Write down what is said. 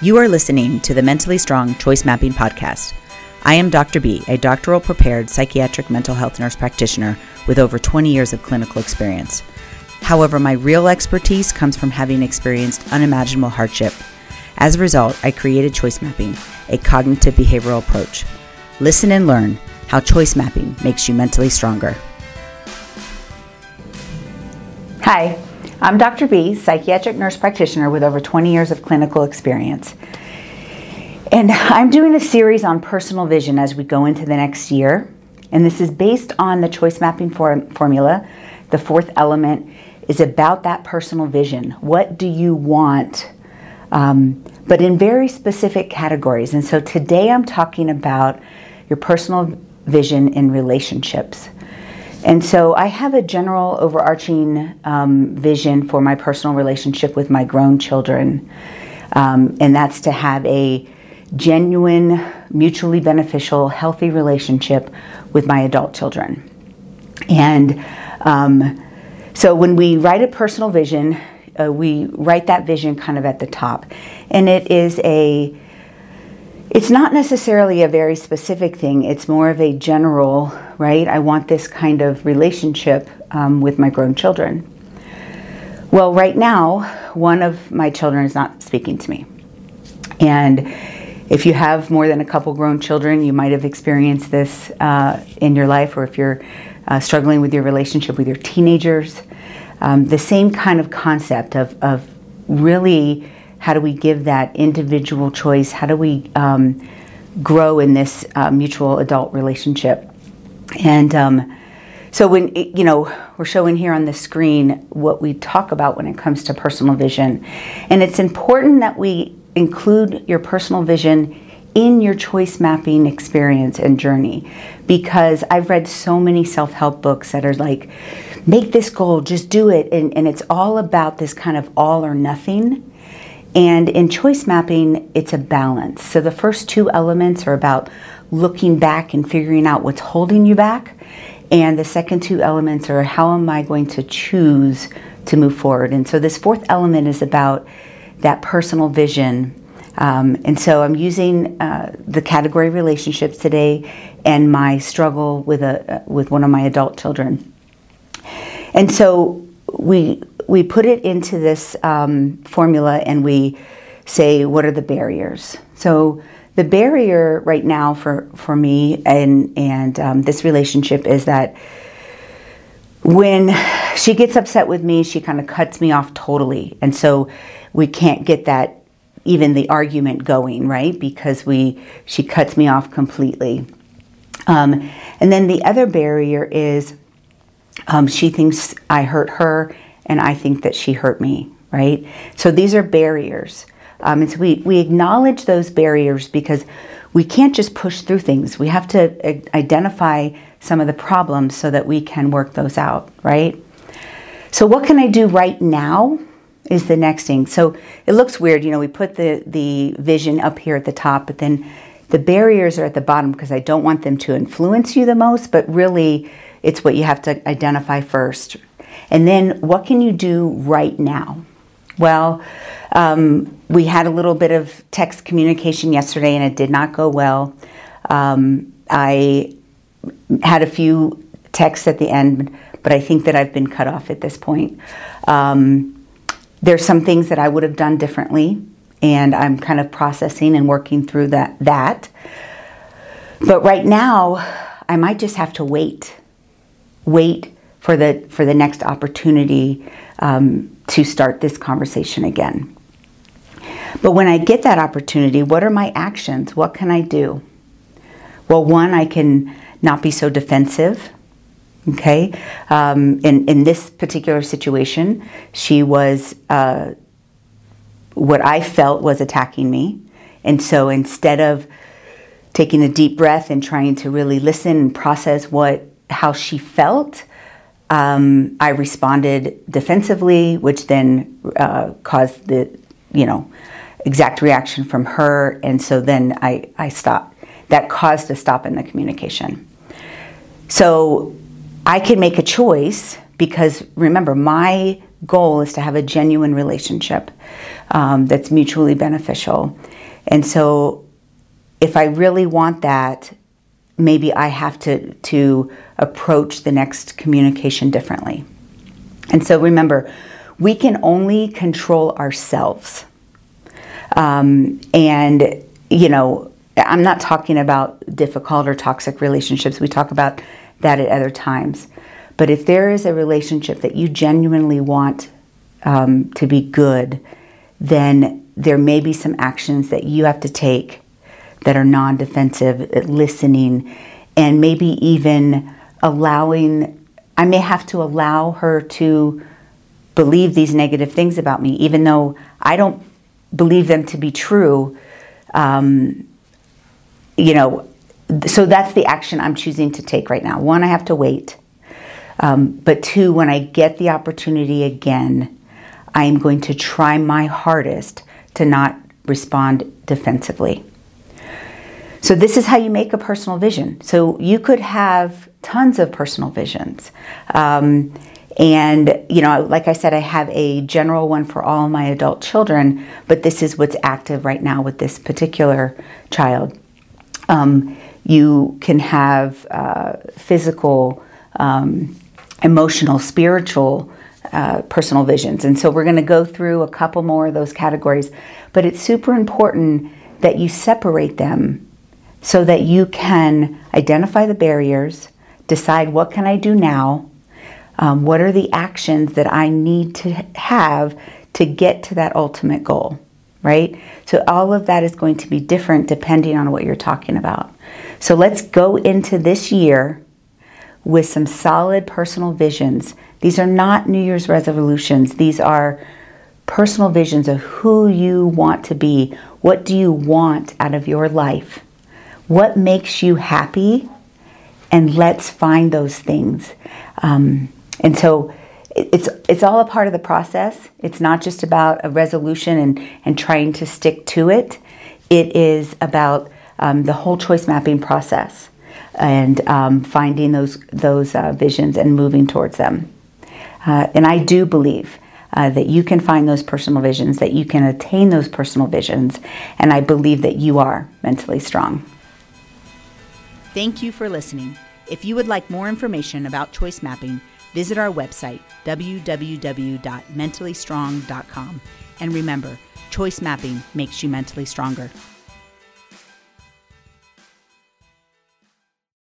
You are listening to the Mentally Strong Choice Mapping Podcast. I am Dr. B, a doctoral prepared psychiatric mental health nurse practitioner with over 20 years of clinical experience. However, my real expertise comes from having experienced unimaginable hardship. As a result, I created choice mapping, a cognitive behavioral approach. Listen and learn how choice mapping makes you mentally stronger. Hi, I'm Dr. B, psychiatric nurse practitioner with over 20 years of clinical experience. And I'm doing a series on personal vision as we go into the next year. And this is based on the choice mapping form- formula. The fourth element is about that personal vision. What do you want? Um, but in very specific categories. And so today I'm talking about your personal vision in relationships. And so I have a general overarching um, vision for my personal relationship with my grown children, um, and that's to have a genuine, mutually beneficial, healthy relationship with my adult children. And um, so when we write a personal vision, uh, we write that vision kind of at the top. And it is a it's not necessarily a very specific thing, it's more of a general, right? I want this kind of relationship um, with my grown children. Well, right now, one of my children is not speaking to me. And if you have more than a couple grown children, you might have experienced this uh, in your life, or if you're uh, struggling with your relationship with your teenagers, um, the same kind of concept of, of really how do we give that individual choice? How do we um, grow in this uh, mutual adult relationship? And um, so, when you know, we're showing here on the screen what we talk about when it comes to personal vision, and it's important that we include your personal vision in your choice mapping experience and journey because I've read so many self help books that are like, make this goal, just do it. And, and it's all about this kind of all or nothing. And in choice mapping, it's a balance. So the first two elements are about looking back and figuring out what's holding you back. And the second two elements are how am I going to choose to move forward? And so this fourth element is about that personal vision. Um, and so I'm using uh, the category relationships today and my struggle with a with one of my adult children. And so we we put it into this um, formula and we say, what are the barriers? So the barrier right now for, for me and, and um, this relationship is that when she gets upset with me, she kind of cuts me off totally. And so we can't get that even the argument going, right? Because we she cuts me off completely. Um, and then the other barrier is um, she thinks I hurt her and I think that she hurt me, right? So these are barriers. Um, and so we, we acknowledge those barriers because we can't just push through things. We have to identify some of the problems so that we can work those out, right? So, what can I do right now? Is the next thing. So it looks weird, you know. We put the the vision up here at the top, but then the barriers are at the bottom because I don't want them to influence you the most. But really, it's what you have to identify first, and then what can you do right now? Well, um, we had a little bit of text communication yesterday and it did not go well. Um, I had a few texts at the end, but I think that I've been cut off at this point. Um, there's some things that I would have done differently, and I'm kind of processing and working through that. That, but right now, I might just have to wait, wait for the for the next opportunity um, to start this conversation again. But when I get that opportunity, what are my actions? What can I do? Well, one, I can not be so defensive. Okay, um, in in this particular situation, she was uh, what I felt was attacking me, and so instead of taking a deep breath and trying to really listen and process what how she felt, um, I responded defensively, which then uh, caused the, you know, exact reaction from her, and so then I, I stopped. That caused a stop in the communication. So I can make a choice because remember, my goal is to have a genuine relationship um, that's mutually beneficial. And so, if I really want that, maybe I have to, to approach the next communication differently. And so, remember, we can only control ourselves. Um, and, you know, I'm not talking about difficult or toxic relationships. We talk about that at other times. But if there is a relationship that you genuinely want um, to be good, then there may be some actions that you have to take that are non defensive, listening, and maybe even allowing, I may have to allow her to believe these negative things about me, even though I don't believe them to be true. Um, you know, so that's the action I'm choosing to take right now. One, I have to wait. Um, but two, when I get the opportunity again, I am going to try my hardest to not respond defensively. So, this is how you make a personal vision. So, you could have tons of personal visions. Um, and, you know, like I said, I have a general one for all my adult children, but this is what's active right now with this particular child. Um, you can have uh, physical, um, emotional, spiritual, uh, personal visions. And so we're going to go through a couple more of those categories. But it's super important that you separate them so that you can identify the barriers, decide what can I do now, um, what are the actions that I need to have to get to that ultimate goal, right? So all of that is going to be different depending on what you're talking about. So let's go into this year with some solid personal visions. These are not New Year's resolutions, these are personal visions of who you want to be. What do you want out of your life? What makes you happy? And let's find those things. Um, and so it's it's all a part of the process. It's not just about a resolution and, and trying to stick to it. It is about um, the whole choice mapping process and um, finding those those uh, visions and moving towards them. Uh, and I do believe uh, that you can find those personal visions, that you can attain those personal visions, and I believe that you are mentally strong. Thank you for listening. If you would like more information about choice mapping Visit our website, www.mentallystrong.com. And remember, choice mapping makes you mentally stronger.